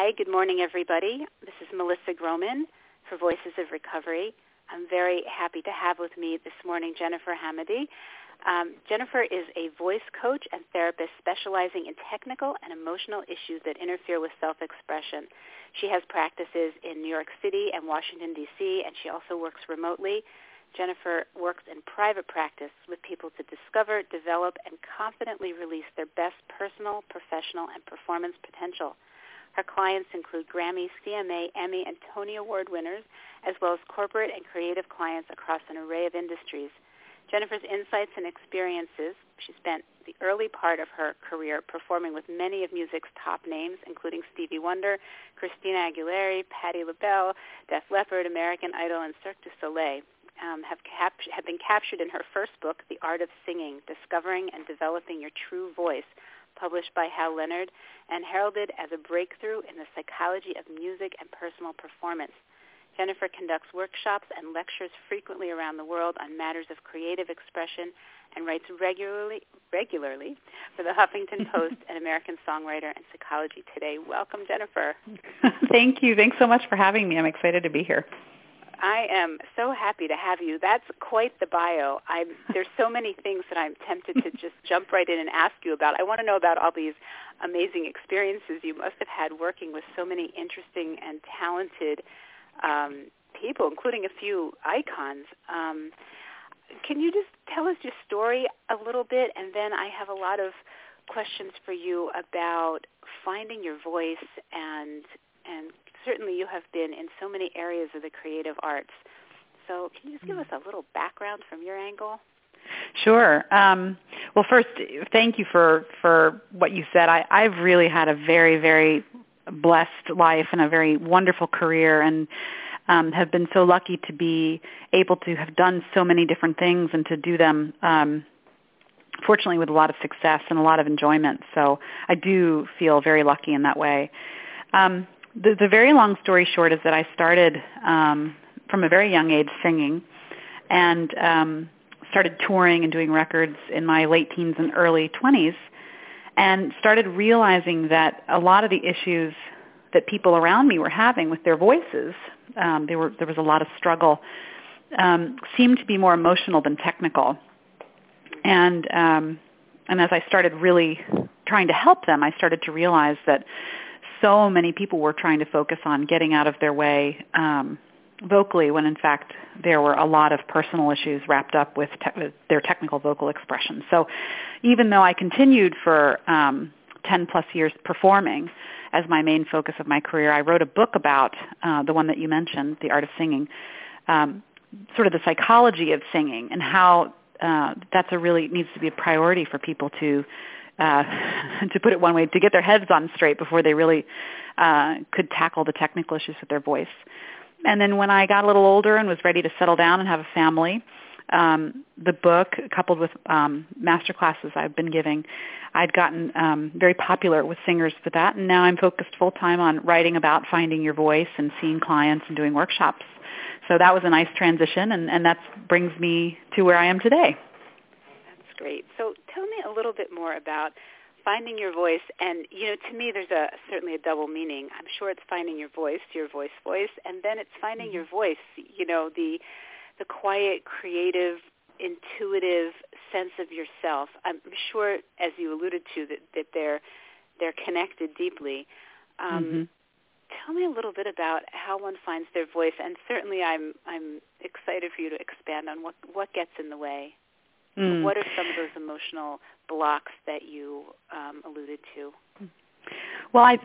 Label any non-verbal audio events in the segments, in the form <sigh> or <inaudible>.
Hi, good morning, everybody. This is Melissa Groman for Voices of Recovery. I'm very happy to have with me this morning Jennifer Hamady. Um, Jennifer is a voice coach and therapist specializing in technical and emotional issues that interfere with self-expression. She has practices in New York City and Washington, D.C., and she also works remotely. Jennifer works in private practice with people to discover, develop, and confidently release their best personal, professional, and performance potential. Her clients include Grammy, CMA, Emmy, and Tony Award winners, as well as corporate and creative clients across an array of industries. Jennifer's insights and experiences, she spent the early part of her career performing with many of music's top names, including Stevie Wonder, Christina Aguilera, Patti LaBelle, Def Leppard, American Idol, and Cirque du Soleil. Um, have, cap- have been captured in her first book, The Art of Singing, Discovering and Developing Your True Voice, published by Hal Leonard, and heralded as a breakthrough in the psychology of music and personal performance. Jennifer conducts workshops and lectures frequently around the world on matters of creative expression and writes regularly, regularly for the Huffington <laughs> Post and American Songwriter and Psychology Today. Welcome, Jennifer. Thank you. Thanks so much for having me. I'm excited to be here. I am so happy to have you. That's quite the bio. I'm, there's so many things that I'm tempted to just jump right in and ask you about. I want to know about all these amazing experiences you must have had working with so many interesting and talented um, people, including a few icons. Um, can you just tell us your story a little bit, and then I have a lot of questions for you about finding your voice and and certainly you have been in so many areas of the creative arts. So can you just give us a little background from your angle? Sure. Um, well, first, thank you for for what you said. I, I've really had a very, very blessed life and a very wonderful career, and um, have been so lucky to be able to have done so many different things and to do them. Um, fortunately, with a lot of success and a lot of enjoyment. So I do feel very lucky in that way. Um, the, the very long story short is that I started um, from a very young age singing, and um, started touring and doing records in my late teens and early 20s, and started realizing that a lot of the issues that people around me were having with their voices, um, there, were, there was a lot of struggle, um, seemed to be more emotional than technical. And um, and as I started really trying to help them, I started to realize that so many people were trying to focus on getting out of their way um, vocally when in fact there were a lot of personal issues wrapped up with, te- with their technical vocal expression. So even though I continued for um, 10 plus years performing as my main focus of my career, I wrote a book about uh, the one that you mentioned, The Art of Singing, um, sort of the psychology of singing and how uh, that's a really needs to be a priority for people to uh, <laughs> to put it one way, to get their heads on straight before they really uh, could tackle the technical issues with their voice. And then when I got a little older and was ready to settle down and have a family, um, the book, coupled with um, master classes I've been giving, I'd gotten um, very popular with singers with that, and now I'm focused full time on writing about finding your voice and seeing clients and doing workshops. So that was a nice transition, and, and that brings me to where I am today great. So tell me a little bit more about finding your voice and you know to me there's a certainly a double meaning i'm sure it's finding your voice your voice voice and then it's finding mm-hmm. your voice you know the the quiet creative intuitive sense of yourself i'm sure as you alluded to that that they're they're connected deeply um mm-hmm. tell me a little bit about how one finds their voice and certainly i'm i'm excited for you to expand on what what gets in the way Mm. What are some of those emotional blocks that you um, alluded to? Well, I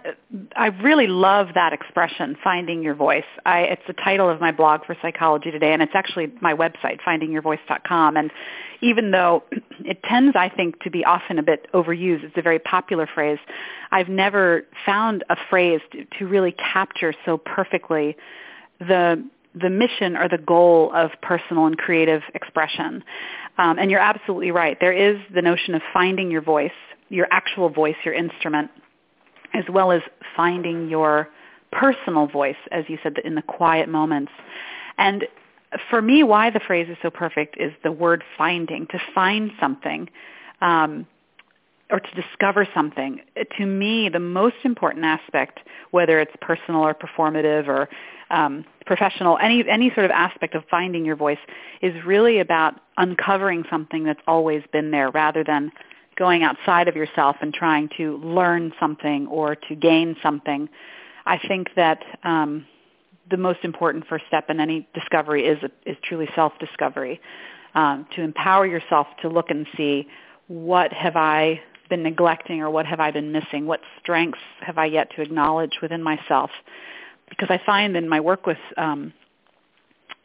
I really love that expression, finding your voice. I, it's the title of my blog for Psychology Today, and it's actually my website, findingyourvoice.com. And even though it tends, I think, to be often a bit overused, it's a very popular phrase. I've never found a phrase to, to really capture so perfectly the the mission or the goal of personal and creative expression. Um, and you're absolutely right. There is the notion of finding your voice, your actual voice, your instrument, as well as finding your personal voice, as you said, in the quiet moments. And for me, why the phrase is so perfect is the word finding, to find something. Um, or to discover something. To me, the most important aspect, whether it's personal or performative or um, professional, any any sort of aspect of finding your voice, is really about uncovering something that's always been there, rather than going outside of yourself and trying to learn something or to gain something. I think that um, the most important first step in any discovery is is truly self-discovery. Um, to empower yourself to look and see what have I been neglecting or what have I been missing? What strengths have I yet to acknowledge within myself? Because I find in my work with um,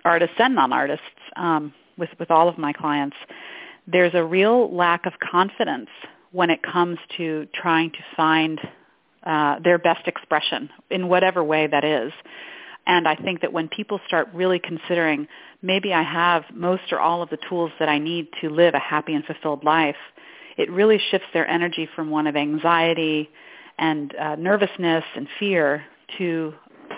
artists and non-artists, um, with, with all of my clients, there's a real lack of confidence when it comes to trying to find uh, their best expression in whatever way that is. And I think that when people start really considering maybe I have most or all of the tools that I need to live a happy and fulfilled life, it really shifts their energy from one of anxiety and uh, nervousness and fear to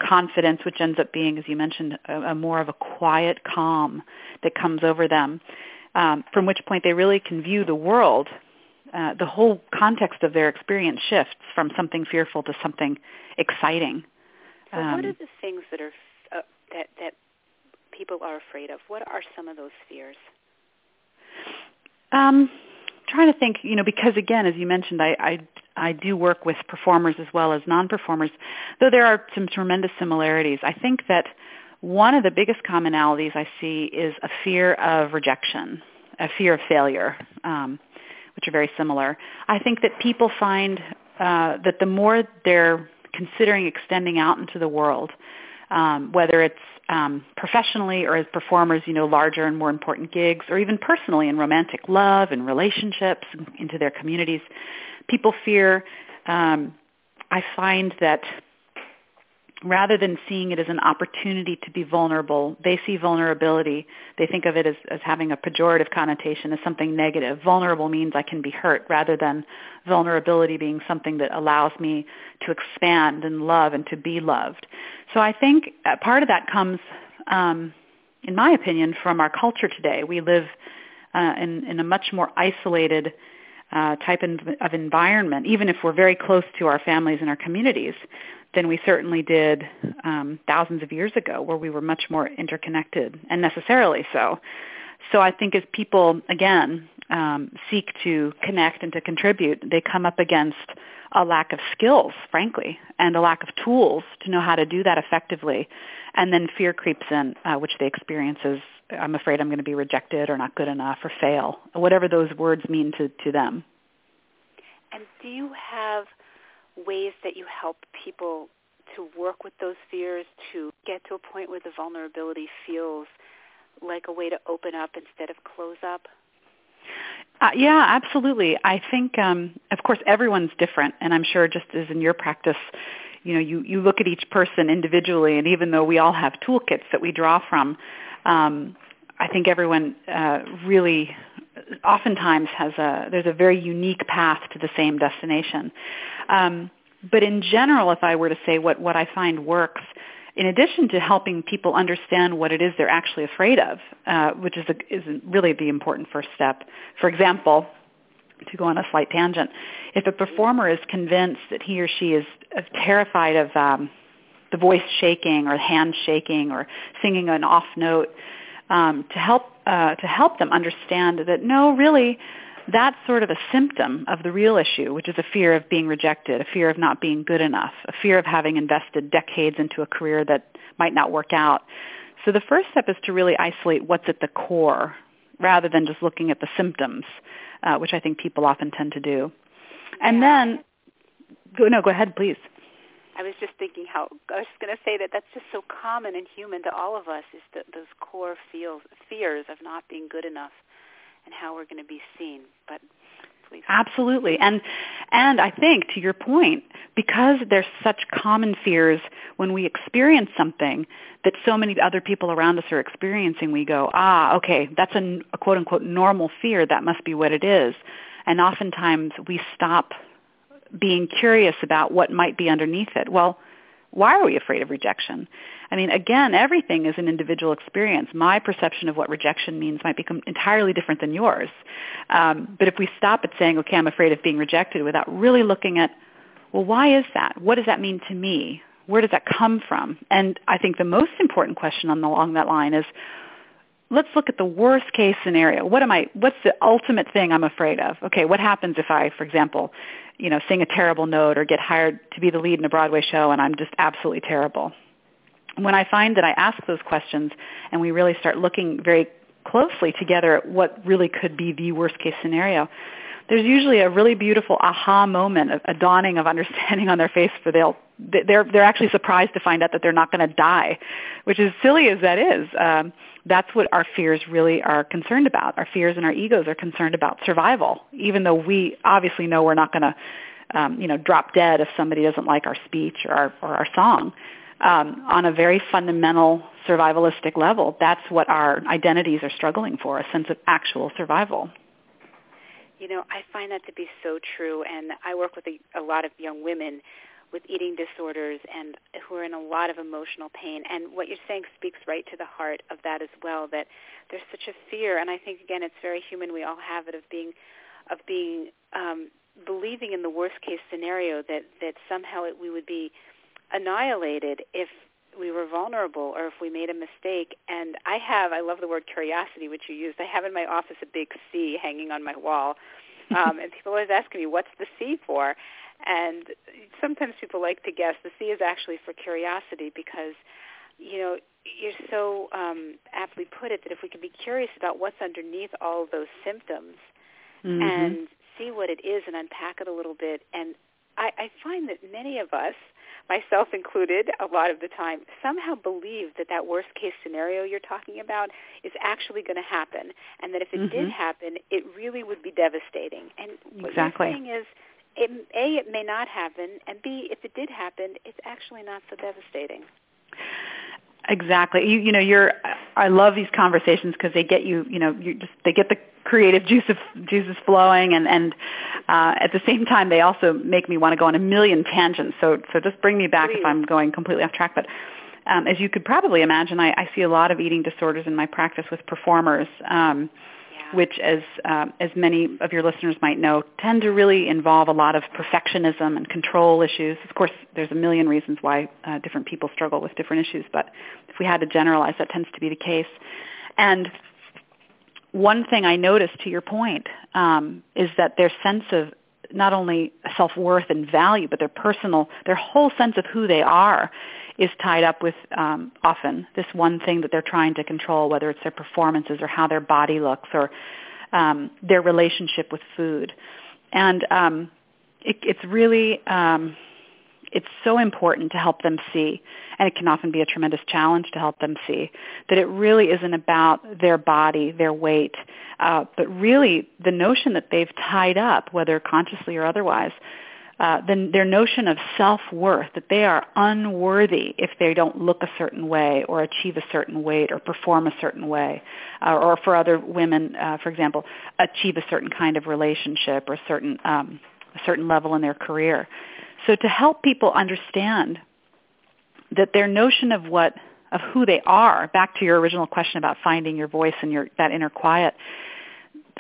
confidence, which ends up being, as you mentioned, a, a more of a quiet calm that comes over them, um, from which point they really can view the world. Uh, the whole context of their experience shifts from something fearful to something exciting. So, um, what are the things that are uh, that that people are afraid of? What are some of those fears? Um, trying to think, you know, because again, as you mentioned, I, I I do work with performers as well as non-performers, though there are some tremendous similarities. I think that one of the biggest commonalities I see is a fear of rejection, a fear of failure, um, which are very similar. I think that people find uh, that the more they're considering extending out into the world, um, whether it's um, professionally or as performers, you know, larger and more important gigs, or even personally in romantic love and relationships into their communities. People fear. Um, I find that rather than seeing it as an opportunity to be vulnerable, they see vulnerability. They think of it as, as having a pejorative connotation, as something negative. Vulnerable means I can be hurt rather than vulnerability being something that allows me to expand and love and to be loved. So I think part of that comes, um, in my opinion, from our culture today. We live uh, in, in a much more isolated uh, type of environment, even if we're very close to our families and our communities than we certainly did um, thousands of years ago, where we were much more interconnected, and necessarily so. So I think as people, again, um, seek to connect and to contribute, they come up against a lack of skills, frankly, and a lack of tools to know how to do that effectively. And then fear creeps in, uh, which they experience as, I'm afraid I'm going to be rejected or not good enough or fail, whatever those words mean to, to them. And do you have ways that you help people to work with those fears, to get to a point where the vulnerability feels like a way to open up instead of close up? Uh, yeah, absolutely. I think, um, of course, everyone's different, and I'm sure just as in your practice, you know, you, you look at each person individually, and even though we all have toolkits that we draw from, um, I think everyone uh, really oftentimes has a there's a very unique path to the same destination. Um, but in general, if I were to say what what I find works, in addition to helping people understand what it is they're actually afraid of, uh, which is a, is really the important first step. For example, to go on a slight tangent, if a performer is convinced that he or she is terrified of um, the voice shaking or hand shaking or singing an off note, um, to help uh, to help them understand that no, really, that's sort of a symptom of the real issue, which is a fear of being rejected, a fear of not being good enough, a fear of having invested decades into a career that might not work out. So the first step is to really isolate what's at the core rather than just looking at the symptoms, uh, which I think people often tend to do. And yeah. then, go, no, go ahead, please. I was just thinking how I was just going to say that that's just so common and human to all of us is those core feels, fears of not being good enough and how we're going to be seen. But please. Absolutely. And and I think to your point, because there's such common fears when we experience something that so many other people around us are experiencing, we go, "Ah, okay, that's a, a quote unquote normal fear. That must be what it is." And oftentimes we stop being curious about what might be underneath it. Well, why are we afraid of rejection? I mean, again, everything is an individual experience. My perception of what rejection means might become entirely different than yours. Um, but if we stop at saying, okay, I'm afraid of being rejected without really looking at, well, why is that? What does that mean to me? Where does that come from? And I think the most important question on the, along that line is, let's look at the worst case scenario. What am I what's the ultimate thing I'm afraid of? Okay, what happens if I, for example, you know, sing a terrible note or get hired to be the lead in a Broadway show and I'm just absolutely terrible? When I find that I ask those questions and we really start looking very closely together at what really could be the worst case scenario, there's usually a really beautiful aha moment, a, dawning of understanding on their face for they'll they're they're actually surprised to find out that they're not going to die, which is silly as that is. Um, that's what our fears really are concerned about. Our fears and our egos are concerned about survival, even though we obviously know we're not going to, um, you know, drop dead if somebody doesn't like our speech or our, or our song. Um, on a very fundamental survivalistic level, that's what our identities are struggling for, a sense of actual survival. You know, I find that to be so true, and I work with a, a lot of young women with eating disorders and who are in a lot of emotional pain. And what you're saying speaks right to the heart of that as well. That there's such a fear, and I think again it's very human. We all have it of being, of being um, believing in the worst case scenario that that somehow it, we would be annihilated if we were vulnerable or if we made a mistake. And I have, I love the word curiosity, which you used. I have in my office a big C hanging on my wall. <laughs> Um, and people always ask me, what's the C for? And sometimes people like to guess the C is actually for curiosity because, you know, you're so um, aptly put it that if we can be curious about what's underneath all those symptoms mm-hmm. and see what it is and unpack it a little bit. And I, I find that many of us, myself included, a lot of the time, somehow believe that that worst case scenario you're talking about is actually going to happen, and that if it mm-hmm. did happen, it really would be devastating. And what exactly. you're saying is it, A, it may not happen, and B, if it did happen, it's actually not so devastating. Exactly. You, you know, you're. I love these conversations because they get you. You know, you just they get the creative juice of juices flowing, and and uh, at the same time they also make me want to go on a million tangents. So so just bring me back Please. if I'm going completely off track. But um, as you could probably imagine, I, I see a lot of eating disorders in my practice with performers. Um, which, as uh, as many of your listeners might know, tend to really involve a lot of perfectionism and control issues. Of course, there's a million reasons why uh, different people struggle with different issues, but if we had to generalize, that tends to be the case. And one thing I noticed, to your point, um, is that their sense of not only self-worth and value, but their personal, their whole sense of who they are is tied up with um, often this one thing that they're trying to control, whether it's their performances or how their body looks or um, their relationship with food. And um, it, it's really um, it's so important to help them see, and it can often be a tremendous challenge to help them see that it really isn't about their body, their weight, uh, but really the notion that they've tied up, whether consciously or otherwise, uh, the, their notion of self-worth, that they are unworthy if they don't look a certain way or achieve a certain weight or perform a certain way, uh, or for other women, uh, for example, achieve a certain kind of relationship or certain um, a certain level in their career. So to help people understand that their notion of what of who they are, back to your original question about finding your voice and your that inner quiet,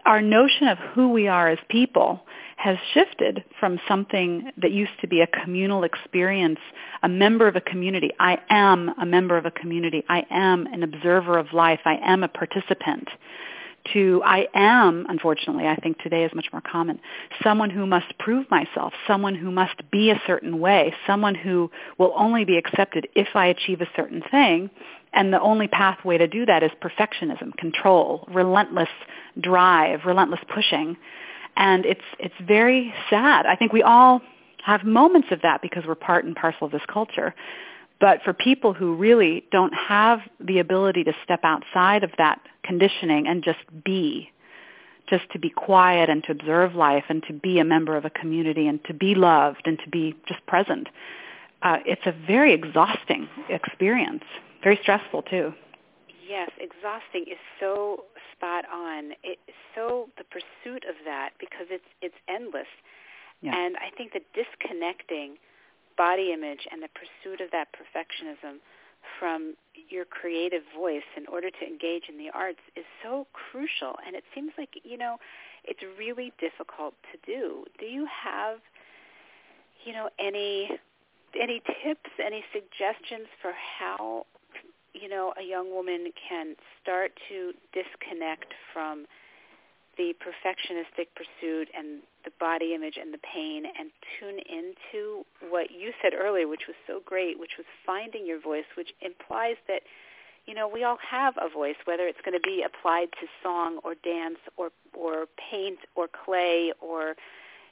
our notion of who we are as people has shifted from something that used to be a communal experience, a member of a community. I am a member of a community. I am an observer of life. I am a participant to I am, unfortunately, I think today is much more common, someone who must prove myself, someone who must be a certain way, someone who will only be accepted if I achieve a certain thing. And the only pathway to do that is perfectionism, control, relentless drive, relentless pushing. And it's, it's very sad. I think we all have moments of that because we're part and parcel of this culture. But for people who really don't have the ability to step outside of that conditioning and just be, just to be quiet and to observe life and to be a member of a community and to be loved and to be just present, uh, it's a very exhausting experience, very stressful too. Yes, exhausting is so spot on. It's so the pursuit of that because it's it's endless. Yeah. And I think that disconnecting body image and the pursuit of that perfectionism from your creative voice in order to engage in the arts is so crucial. And it seems like you know it's really difficult to do. Do you have you know any any tips any suggestions for how you know a young woman can start to disconnect from the perfectionistic pursuit and the body image and the pain and tune into what you said earlier, which was so great, which was finding your voice, which implies that, you know, we all have a voice, whether it's going to be applied to song or dance or or paint or clay or,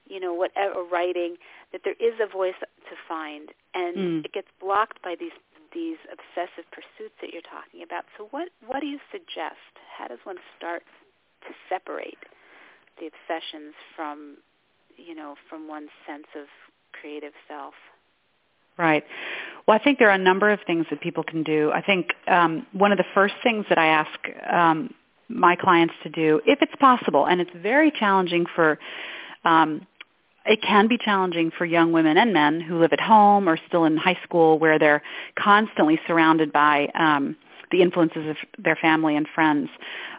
you know, whatever writing, that there is a voice to find, and mm. it gets blocked by these these obsessive pursuits that you're talking about. So what what do you suggest? How does one start to separate the obsessions from you know from one's sense of creative self. Right. Well i think there are a number of things that people can do. I think um, one of the first things that i ask um, my clients to do if it's possible and it's very challenging for um, it can be challenging for young women and men who live at home or still in high school where they're constantly surrounded by um, the influences of their family and friends.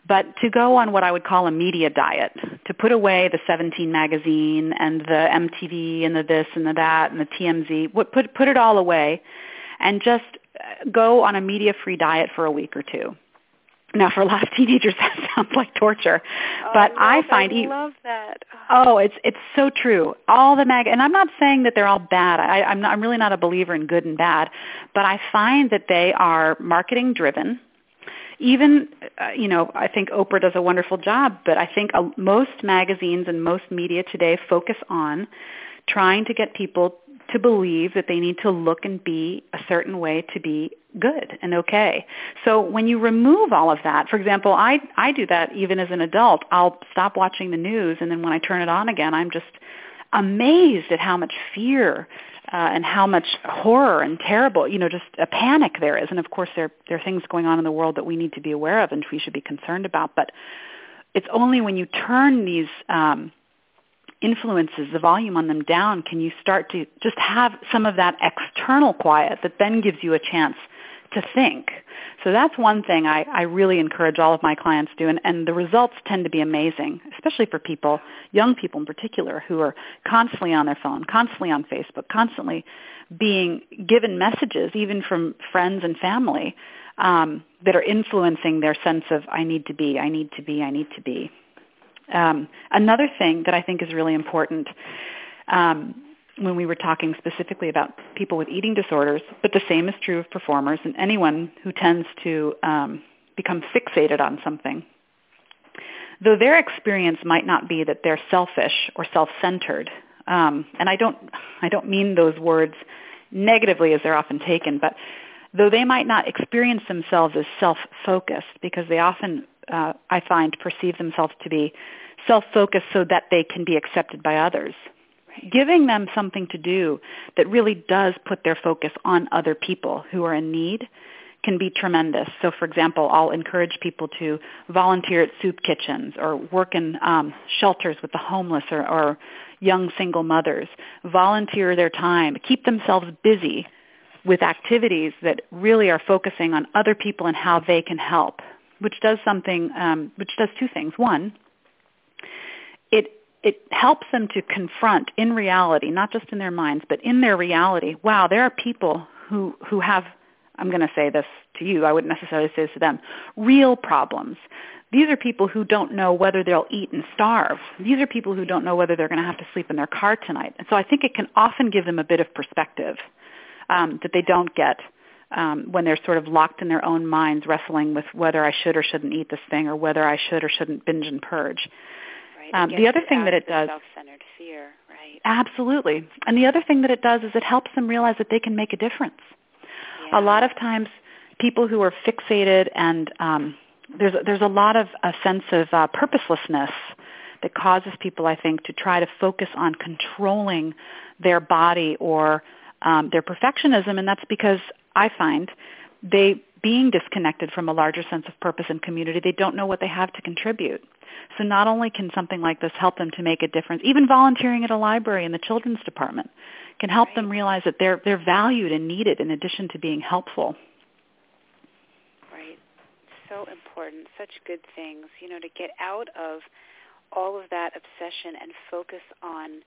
But to go on what I would call a media diet, to put away the 17 magazine and the MTV and the this and the that and the TMZ, put, put it all away and just go on a media-free diet for a week or two. Now, for a lot of teenagers, <laughs> that sounds like torture, oh, but I, I find I love that. Oh, it's it's so true. All the mag, and I'm not saying that they're all bad. I, I'm not, I'm really not a believer in good and bad, but I find that they are marketing driven. Even, uh, you know, I think Oprah does a wonderful job, but I think uh, most magazines and most media today focus on trying to get people to believe that they need to look and be a certain way to be good and okay. So when you remove all of that, for example, I I do that even as an adult. I'll stop watching the news and then when I turn it on again, I'm just amazed at how much fear uh, and how much horror and terrible, you know, just a panic there is. And of course, there there are things going on in the world that we need to be aware of and we should be concerned about. But it's only when you turn these um, influences, the volume on them down, can you start to just have some of that external quiet that then gives you a chance to think. So that's one thing I, I really encourage all of my clients to do, and, and the results tend to be amazing, especially for people, young people in particular, who are constantly on their phone, constantly on Facebook, constantly being given messages, even from friends and family, um, that are influencing their sense of I need to be, I need to be, I need to be. Um, another thing that I think is really important um, when we were talking specifically about people with eating disorders, but the same is true of performers and anyone who tends to um, become fixated on something. Though their experience might not be that they're selfish or self-centered, um, and I don't, I don't mean those words negatively as they're often taken, but though they might not experience themselves as self-focused because they often, uh, I find, perceive themselves to be self-focused so that they can be accepted by others giving them something to do that really does put their focus on other people who are in need can be tremendous. So for example, I'll encourage people to volunteer at soup kitchens or work in um, shelters with the homeless or, or young single mothers, volunteer their time, keep themselves busy with activities that really are focusing on other people and how they can help, which does something, um, which does two things. One, it it helps them to confront in reality, not just in their minds, but in their reality, wow, there are people who, who have, I'm going to say this to you, I wouldn't necessarily say this to them, real problems. These are people who don't know whether they'll eat and starve. These are people who don't know whether they're going to have to sleep in their car tonight. And so I think it can often give them a bit of perspective um, that they don't get um, when they're sort of locked in their own minds wrestling with whether I should or shouldn't eat this thing or whether I should or shouldn't binge and purge. Um, the other thing that it does, self-centered fear, right? Absolutely. And the other thing that it does is it helps them realize that they can make a difference. Yeah. A lot of times, people who are fixated and um, there's there's a lot of a sense of uh, purposelessness that causes people, I think, to try to focus on controlling their body or um, their perfectionism, and that's because I find they being disconnected from a larger sense of purpose and community, they don't know what they have to contribute. So not only can something like this help them to make a difference, even volunteering at a library in the children's department can help right. them realize that they're they're valued and needed in addition to being helpful. Right. So important. Such good things, you know, to get out of all of that obsession and focus on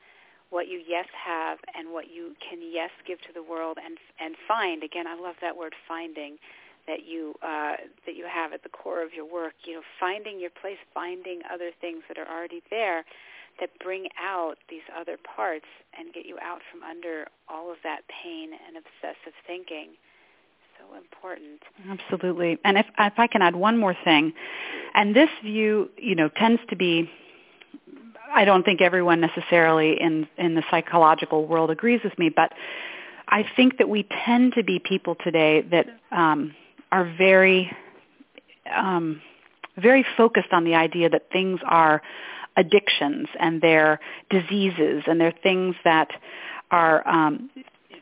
what you yes have and what you can yes give to the world and and find again I love that word finding that you uh, that you have at the core of your work. You know, finding your place, finding other things that are already there that bring out these other parts and get you out from under all of that pain and obsessive thinking. So important. Absolutely. And if if I can add one more thing, and this view, you know, tends to be I don't think everyone necessarily in in the psychological world agrees with me, but I think that we tend to be people today that um, are very um, very focused on the idea that things are addictions and they're diseases and they're things that are um,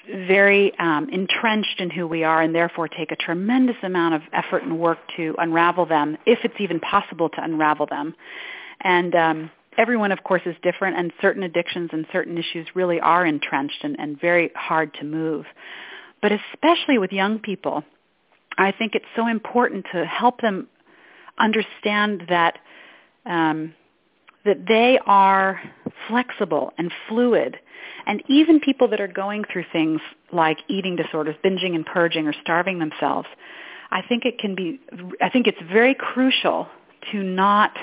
very um, entrenched in who we are and therefore take a tremendous amount of effort and work to unravel them, if it's even possible to unravel them. And um, everyone, of course, is different, and certain addictions and certain issues really are entrenched and, and very hard to move. But especially with young people, I think it's so important to help them understand that um, that they are flexible and fluid. And even people that are going through things like eating disorders, binging and purging, or starving themselves, I think it can be. I think it's very crucial to not,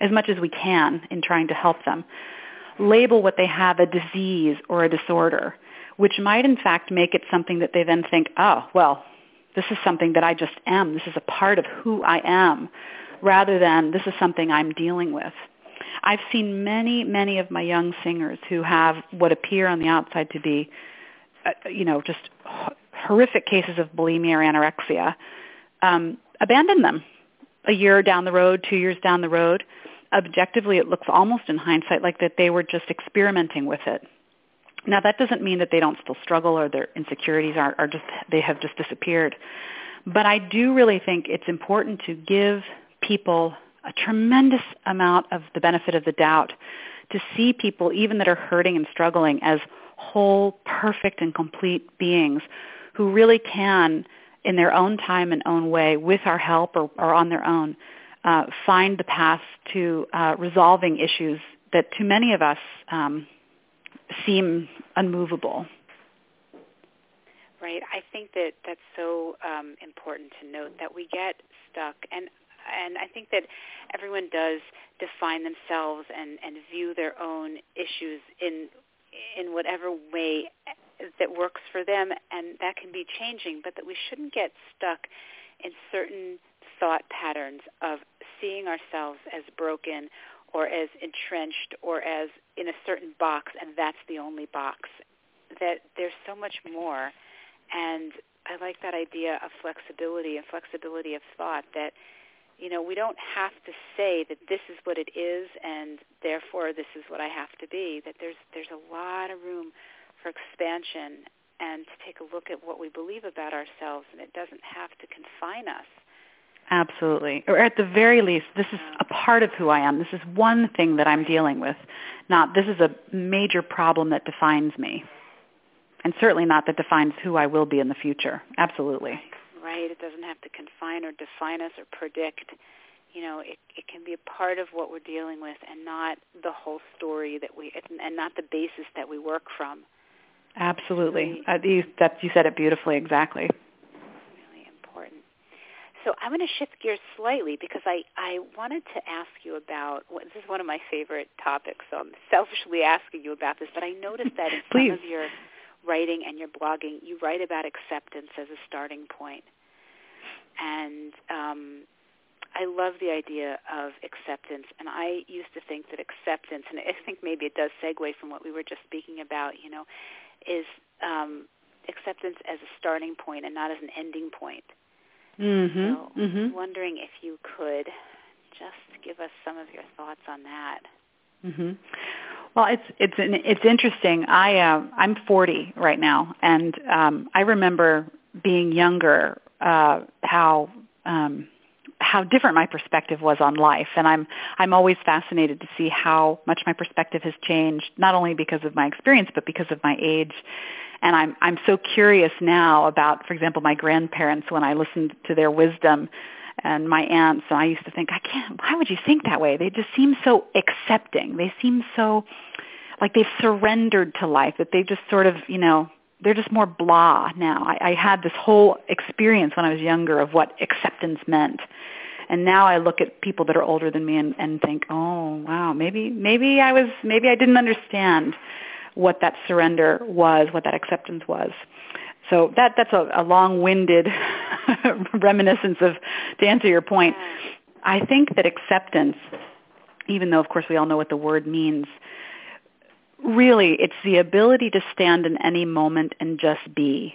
as much as we can in trying to help them, label what they have a disease or a disorder, which might in fact make it something that they then think, oh, well, this is something that I just am. This is a part of who I am, rather than this is something I'm dealing with. I've seen many, many of my young singers who have what appear on the outside to be, uh, you know, just horrific cases of bulimia or anorexia, um, abandon them a year down the road, two years down the road. Objectively, it looks almost in hindsight like that they were just experimenting with it. Now that doesn't mean that they don't still struggle or their insecurities are, are just they have just disappeared. But I do really think it's important to give people a tremendous amount of the benefit of the doubt to see people even that are hurting and struggling as whole, perfect and complete beings who really can in their own time and own way with our help or, or on their own uh, find the path to uh, resolving issues that too many of us um, seem unmovable. Right. I think that that's so um, important to note that we get stuck, and and I think that everyone does define themselves and and view their own issues in in whatever way that works for them, and that can be changing. But that we shouldn't get stuck in certain thought patterns of seeing ourselves as broken or as entrenched or as in a certain box and that's the only box. That there's so much more and I like that idea of flexibility and flexibility of thought that you know we don't have to say that this is what it is and therefore this is what I have to be that there's there's a lot of room for expansion and to take a look at what we believe about ourselves and it doesn't have to confine us Absolutely. Or at the very least, this is a part of who I am. This is one thing that I'm dealing with. Not this is a major problem that defines me. And certainly not that defines who I will be in the future. Absolutely. Right. It doesn't have to confine or define us or predict. You know, it, it can be a part of what we're dealing with and not the whole story that we, and not the basis that we work from. Absolutely. Uh, you, that, you said it beautifully, exactly. So I'm going to shift gears slightly because I, I wanted to ask you about, this is one of my favorite topics, so I'm selfishly asking you about this, but I noticed that in <laughs> some of your writing and your blogging, you write about acceptance as a starting point. And um, I love the idea of acceptance, and I used to think that acceptance, and I think maybe it does segue from what we were just speaking about, you know, is um, acceptance as a starting point and not as an ending point. Mm-hmm. So mm-hmm. wondering if you could just give us some of your thoughts on that. Mm-hmm. Well, it's it's it's interesting. I uh, I'm 40 right now, and um, I remember being younger, uh, how um, how different my perspective was on life. And I'm I'm always fascinated to see how much my perspective has changed not only because of my experience but because of my age. And I'm I'm so curious now about for example my grandparents when I listened to their wisdom and my aunts. And I used to think I can't why would you think that way? They just seem so accepting. They seem so like they've surrendered to life that they just sort of you know they're just more blah now. I, I had this whole experience when I was younger of what acceptance meant. And now I look at people that are older than me and, and think, oh wow, maybe maybe I was maybe I didn't understand what that surrender was, what that acceptance was. So that that's a, a long-winded <laughs> reminiscence of to answer your point. I think that acceptance, even though of course we all know what the word means, really it's the ability to stand in any moment and just be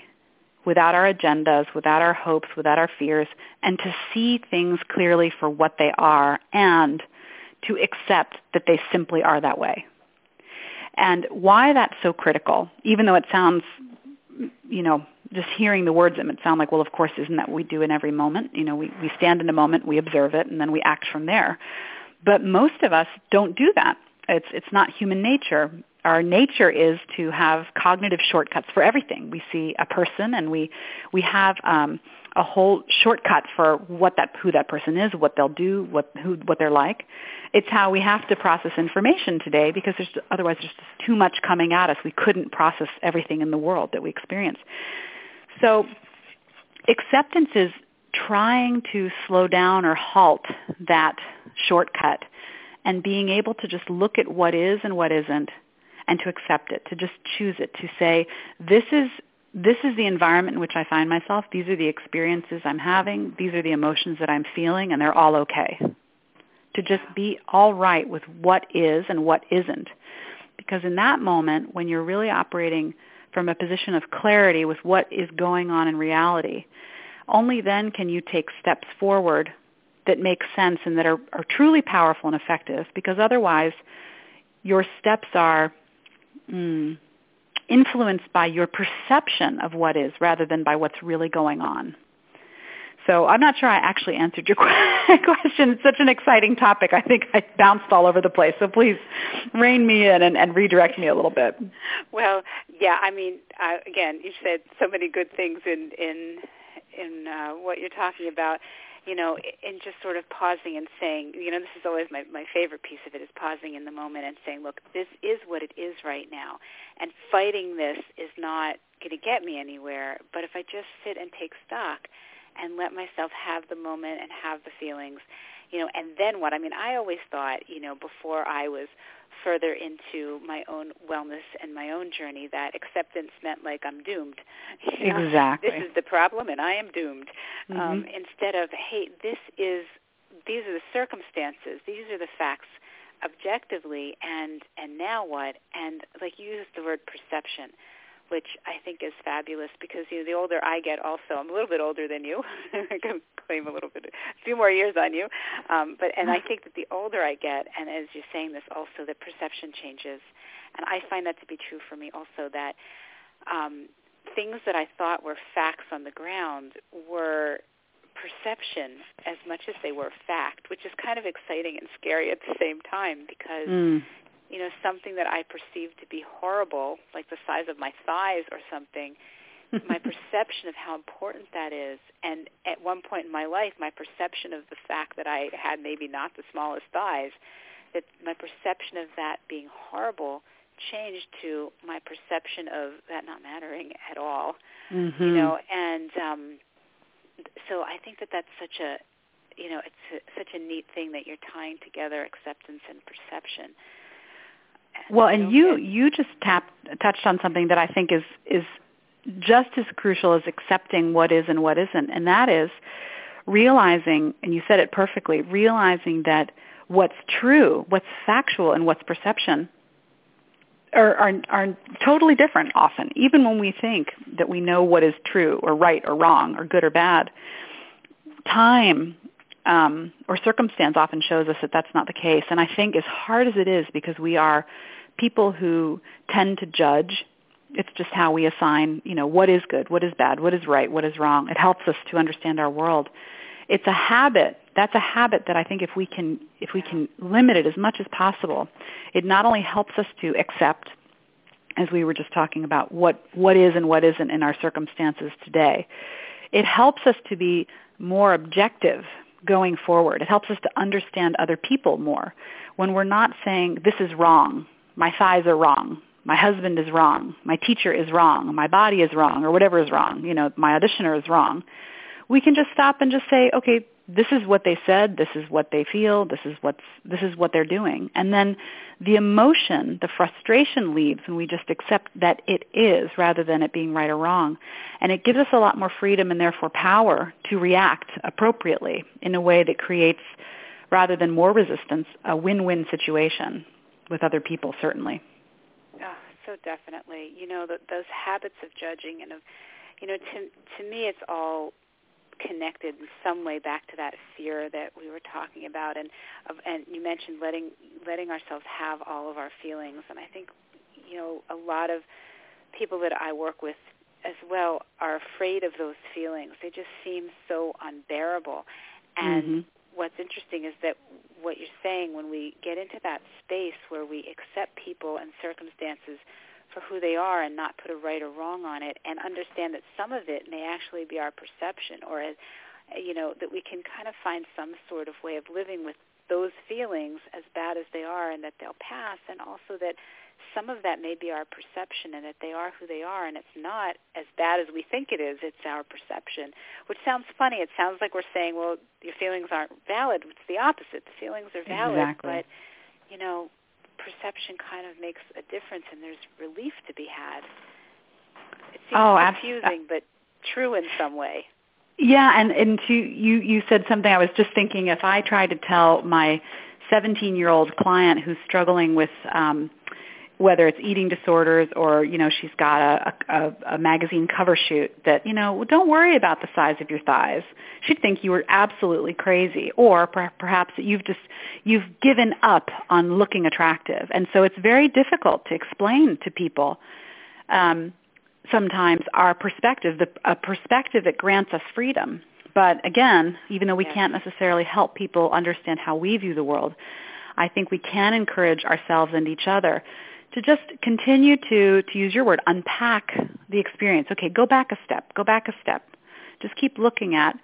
without our agendas, without our hopes, without our fears, and to see things clearly for what they are and to accept that they simply are that way. And why that's so critical, even though it sounds, you know, just hearing the words it might sound like, well, of course, isn't that what we do in every moment? You know, we, we stand in a moment, we observe it, and then we act from there. But most of us don't do that. It's, it's not human nature our nature is to have cognitive shortcuts for everything. We see a person and we we have um, a whole shortcut for what that who that person is, what they'll do, what who what they're like. It's how we have to process information today because there's otherwise there's just too much coming at us. We couldn't process everything in the world that we experience. So acceptance is trying to slow down or halt that shortcut and being able to just look at what is and what isn't and to accept it, to just choose it, to say, this is this is the environment in which I find myself. These are the experiences I'm having. These are the emotions that I'm feeling, and they're all okay. To just be all right with what is and what isn't. Because in that moment, when you're really operating from a position of clarity with what is going on in reality, only then can you take steps forward that make sense and that are, are truly powerful and effective. Because otherwise, your steps are mm, influenced by your perception of what is rather than by what's really going on. So I'm not sure I actually answered your <laughs> question. It's such an exciting topic. I think I bounced all over the place. So please rein me in and, and redirect me a little bit. Well, yeah. I mean, uh, again, you said so many good things in in in uh, what you're talking about you know, and just sort of pausing and saying, you know, this is always my, my favorite piece of it is pausing in the moment and saying, look, this is what it is right now. And fighting this is not going to get me anywhere. But if I just sit and take stock and let myself have the moment and have the feelings, you know, and then what? I mean, I always thought, you know, before I was further into my own wellness and my own journey that acceptance meant like I'm doomed. <laughs> You know, exactly. This is the problem and I am doomed. Mm-hmm. Um, instead of, hey, this is, these are the circumstances, these are the facts objectively and, and now what? And like you used the word perception which I think is fabulous because you know the older I get, also I'm a little bit older than you. <laughs> I can claim a little bit, a few more years on you. Um, but and I <laughs> think that the older I get, and as you're saying this, also the perception changes, and I find that to be true for me also that um, things that I thought were facts on the ground were perception as much as they were fact, which is kind of exciting and scary at the same time because mm you know, something that I perceive to be horrible, like the size of my thighs or something, my <laughs> perception of how important that is. And at one point in my life, my perception of the fact that I had maybe not the smallest thighs, that my perception of that being horrible changed to my perception of that not mattering at all. Mm-hmm. You know, and um, so I think that that's such a, you know, it's a, such a neat thing that you're tying together acceptance and perception well, and you you just tapped touched on something that I think is is just as crucial as accepting what is and what isn't, and that is realizing, and you said it perfectly, realizing that what's true, what's factual, and what's perception are, are, are totally different often. Even when we think that we know what is true or right or wrong or good or bad, time um, or circumstance often shows us that that's not the case. And I think as hard as it is, because we are people who tend to judge It's just how we assign, you know, what is good, what is bad, what is right, what is wrong. It helps us to understand our world. It's a habit. That's a habit that I think if we can if we can limit it as much as possible, it not only helps us to accept as we were just talking about what what is and what isn't in our circumstances today. It helps us to be more objective going forward. It helps us to understand other people more. When we're not saying this is wrong, my thighs are wrong, my husband is wrong, my teacher is wrong, my body is wrong, or whatever is wrong, you know, my auditioner is wrong. We can just stop and just say, okay, this is what they said, this is what they feel, this is what's this is what they're doing. And then the emotion, the frustration leaves when we just accept that it is rather than it being right or wrong. And it gives us a lot more freedom and therefore power to react appropriately in a way that creates rather than more resistance, a win-win situation with other people certainly. Oh, so definitely. You know, the, those habits of judging and of you know, to to me it's all connected in some way back to that fear that we were talking about and and you mentioned letting letting ourselves have all of our feelings. And I think you know a lot of people that I work with as well are afraid of those feelings. They just seem so unbearable. And mm-hmm. what's interesting is that what you're saying when we get into that space where we accept people and circumstances for who they are and not put a right or wrong on it and understand that some of it may actually be our perception or as you know that we can kind of find some sort of way of living with those feelings as bad as they are and that they'll pass and also that some of that may be our perception and that they are who they are and it's not as bad as we think it is it's our perception which sounds funny. It sounds like we're saying well your feelings aren't valid. It's the opposite. The feelings are valid exactly. but you know perception kind of makes a difference and there's relief to be had. It seems oh, confusing but true in some way. Yeah, and and to you you said something I was just thinking if I try to tell my 17-year-old client who's struggling with um whether it's eating disorders or you know she's got a, a, a magazine cover shoot that you know don't worry about the size of your thighs. She'd think you were absolutely crazy. Or per- perhaps you've just you've given up on looking attractive. And so it's very difficult to explain to people um, sometimes our perspective the, a perspective that grants us freedom. But again even though we can't necessarily help people understand how we view the world I think we can encourage ourselves and each other to just continue to, to use your word, unpack the experience. Okay, go back a step, go back a step. Just keep looking at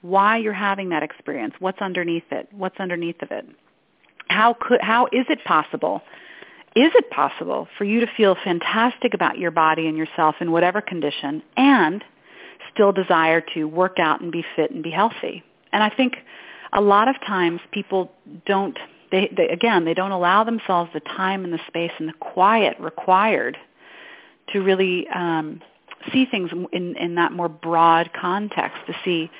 why you're having that experience, what's underneath it, what's underneath of it. How could how is it possible? Is it possible for you to feel fantastic about your body and yourself in whatever condition and still desire to work out and be fit and be healthy? And I think a lot of times people don't they, they again they don't allow themselves the time and the space and the quiet required to really um, see things in, in that more broad context to see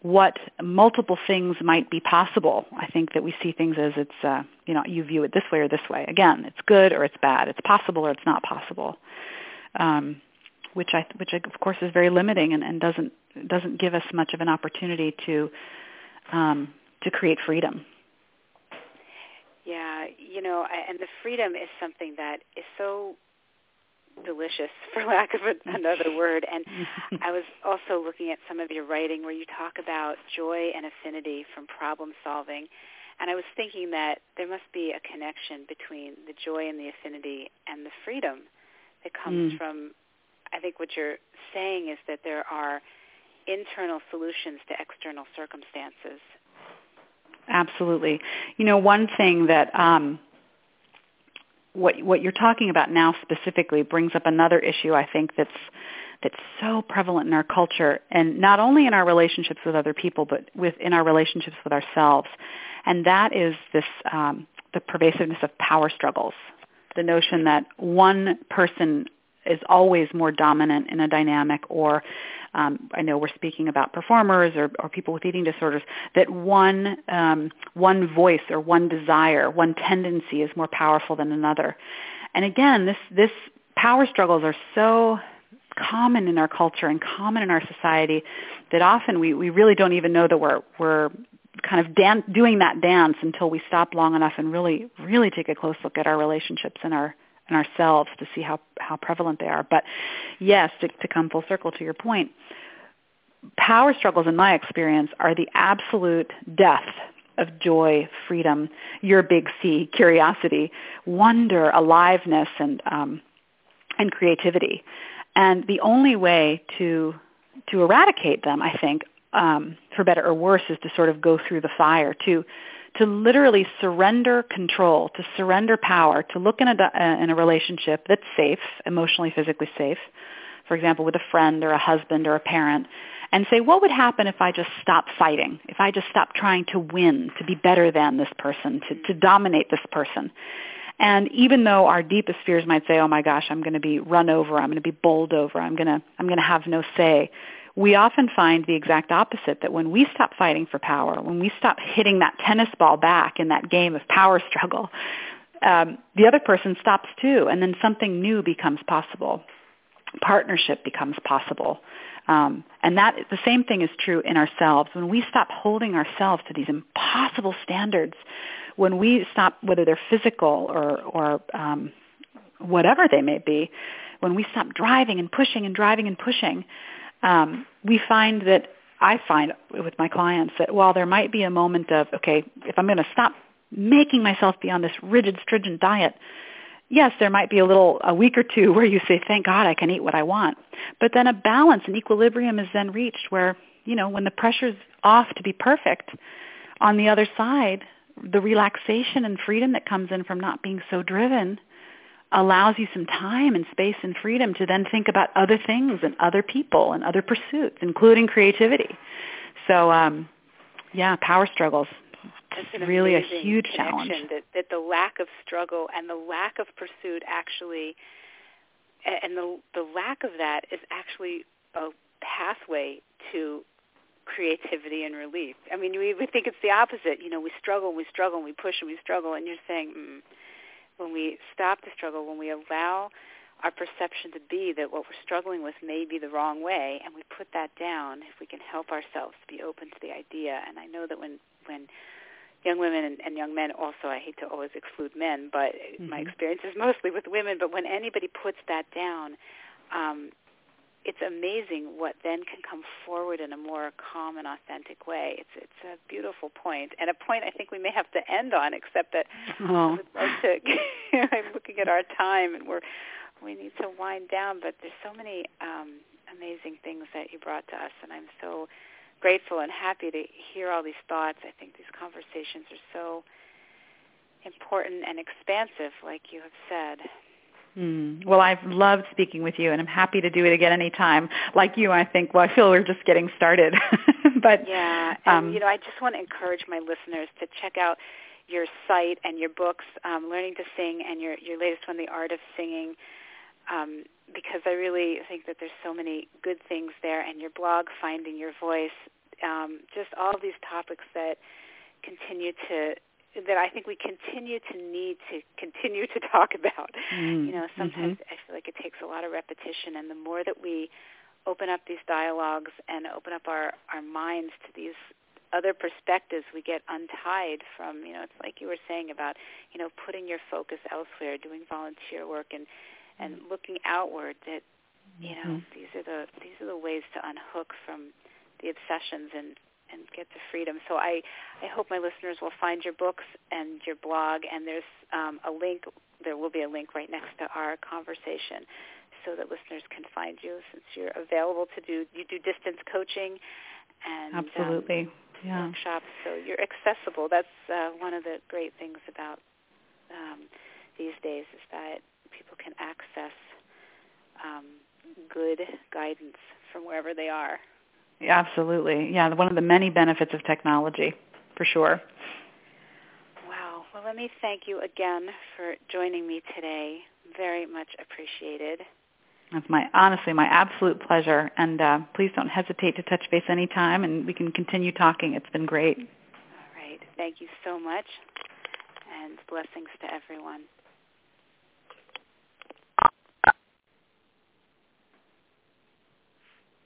what multiple things might be possible. I think that we see things as it's uh, you know you view it this way or this way. Again, it's good or it's bad. It's possible or it's not possible. Um, which I which of course is very limiting and, and doesn't doesn't give us much of an opportunity to um, to create freedom. Yeah, you know, and the freedom is something that is so delicious, <laughs> for lack of another word. And <laughs> I was also looking at some of your writing where you talk about joy and affinity from problem solving. And I was thinking that there must be a connection between the joy and the affinity and the freedom that comes mm. from, I think what you're saying is that there are internal solutions to external circumstances absolutely. You know, one thing that um, what what you're talking about now specifically brings up another issue I think that's that's so prevalent in our culture and not only in our relationships with other people but within our relationships with ourselves and that is this um, the pervasiveness of power struggles the notion that one person is always more dominant in a dynamic or um, I know we're speaking about performers or, or people with eating disorders, that one, um, one voice or one desire, one tendency is more powerful than another. And again, this, this power struggles are so common in our culture and common in our society that often we, we really don't even know that we're, we're kind of dan- doing that dance until we stop long enough and really, really take a close look at our relationships and our in ourselves to see how how prevalent they are. But yes, to, to come full circle to your point, power struggles in my experience are the absolute death of joy, freedom, your big C, curiosity, wonder, aliveness, and um, and creativity. And the only way to to eradicate them, I think, um, for better or worse, is to sort of go through the fire, to to literally surrender control, to surrender power, to look in a uh, in a relationship that's safe, emotionally, physically safe, for example, with a friend or a husband or a parent, and say, what would happen if I just stopped fighting, if I just stopped trying to win, to be better than this person, to, to dominate this person? And even though our deepest fears might say, "Oh my gosh, I'm going to be run over, I'm going to be bowled over, I'm going to I'm going to have no say," we often find the exact opposite that when we stop fighting for power, when we stop hitting that tennis ball back in that game of power struggle, um, the other person stops too, and then something new becomes possible. Partnership becomes possible. Um, and that the same thing is true in ourselves. When we stop holding ourselves to these impossible standards, when we stop, whether they're physical or, or um, whatever they may be, when we stop driving and pushing and driving and pushing, um, we find that I find with my clients that while there might be a moment of, okay, if I'm going to stop making myself be on this rigid, stringent diet, yes, there might be a little, a week or two <laughs> where you say, thank God I can eat what I want. But then a balance, an equilibrium is then reached where, you know, when the pressure's off to be perfect, on the other side, the relaxation and freedom that comes in from not being so driven allows you some time and space and freedom to then think about other things and other people and other pursuits, including creativity. So, um, yeah, power struggles. It's really a huge challenge. That, that the lack of struggle and the lack of pursuit actually, and the the lack of that is actually a pathway to creativity and relief. I mean, we, we think it's the opposite. You know, we struggle, and we struggle, and we push, and we struggle. And you're saying, mm, when we stop the struggle, when we allow our perception to be that what we're struggling with may be the wrong way, and we put that down, if we can help ourselves to be open to the idea. And I know that when when young women and, and young men also, I hate to always exclude men, but mm-hmm. my experience is mostly with women. But when anybody puts that down, um, it's amazing what then can come forward in a more calm and authentic way. It's it's a beautiful point, and a point I think we may have to end on. Except that oh. To, <laughs> I'm looking at our time, and we're we need to wind down. But there's so many um, amazing things that you brought to us, and I'm so grateful and happy to hear all these thoughts. I think these conversations are so important and expansive, like you have said. Mm. Well, I've loved speaking with you, and I'm happy to do it again anytime. Like you, I think. Well, I feel we're just getting started. <laughs> but yeah, and um, you know, I just want to encourage my listeners to check out your site and your books, um, Learning to Sing, and your your latest one, The Art of Singing, um, because I really think that there's so many good things there, and your blog, Finding Your Voice, um, just all these topics that continue to that I think we continue to need to continue to <laughs> talk about. Mm-hmm. You know, sometimes mm-hmm. I feel like it takes a lot of repetition, and the more that we open up these dialogues and open up our our minds to these other perspectives, we get untied from. You know, it's like you were saying about you know putting your focus elsewhere, doing volunteer work, and and mm-hmm. looking outward. That you know mm-hmm. these are the these are the ways to unhook from the obsessions and and get to freedom. So I, I hope my listeners will find your books and your blog, and there's um, a link. There will be a link right next to our conversation, so that listeners can find you since you're available to do. You do distance coaching, and um, absolutely, um, yeah. workshops. So you're accessible. That's uh, one of the great things about um, these days is that people can access um, good guidance from wherever they are. Absolutely. Yeah, one of the many benefits of technology, for sure. Wow. Well, let me thank you again for joining me today. Very much appreciated. That's my honestly my absolute pleasure. And uh, please don't hesitate to touch base anytime, and we can continue talking. It's been great. All right. Thank you so much, and blessings to everyone.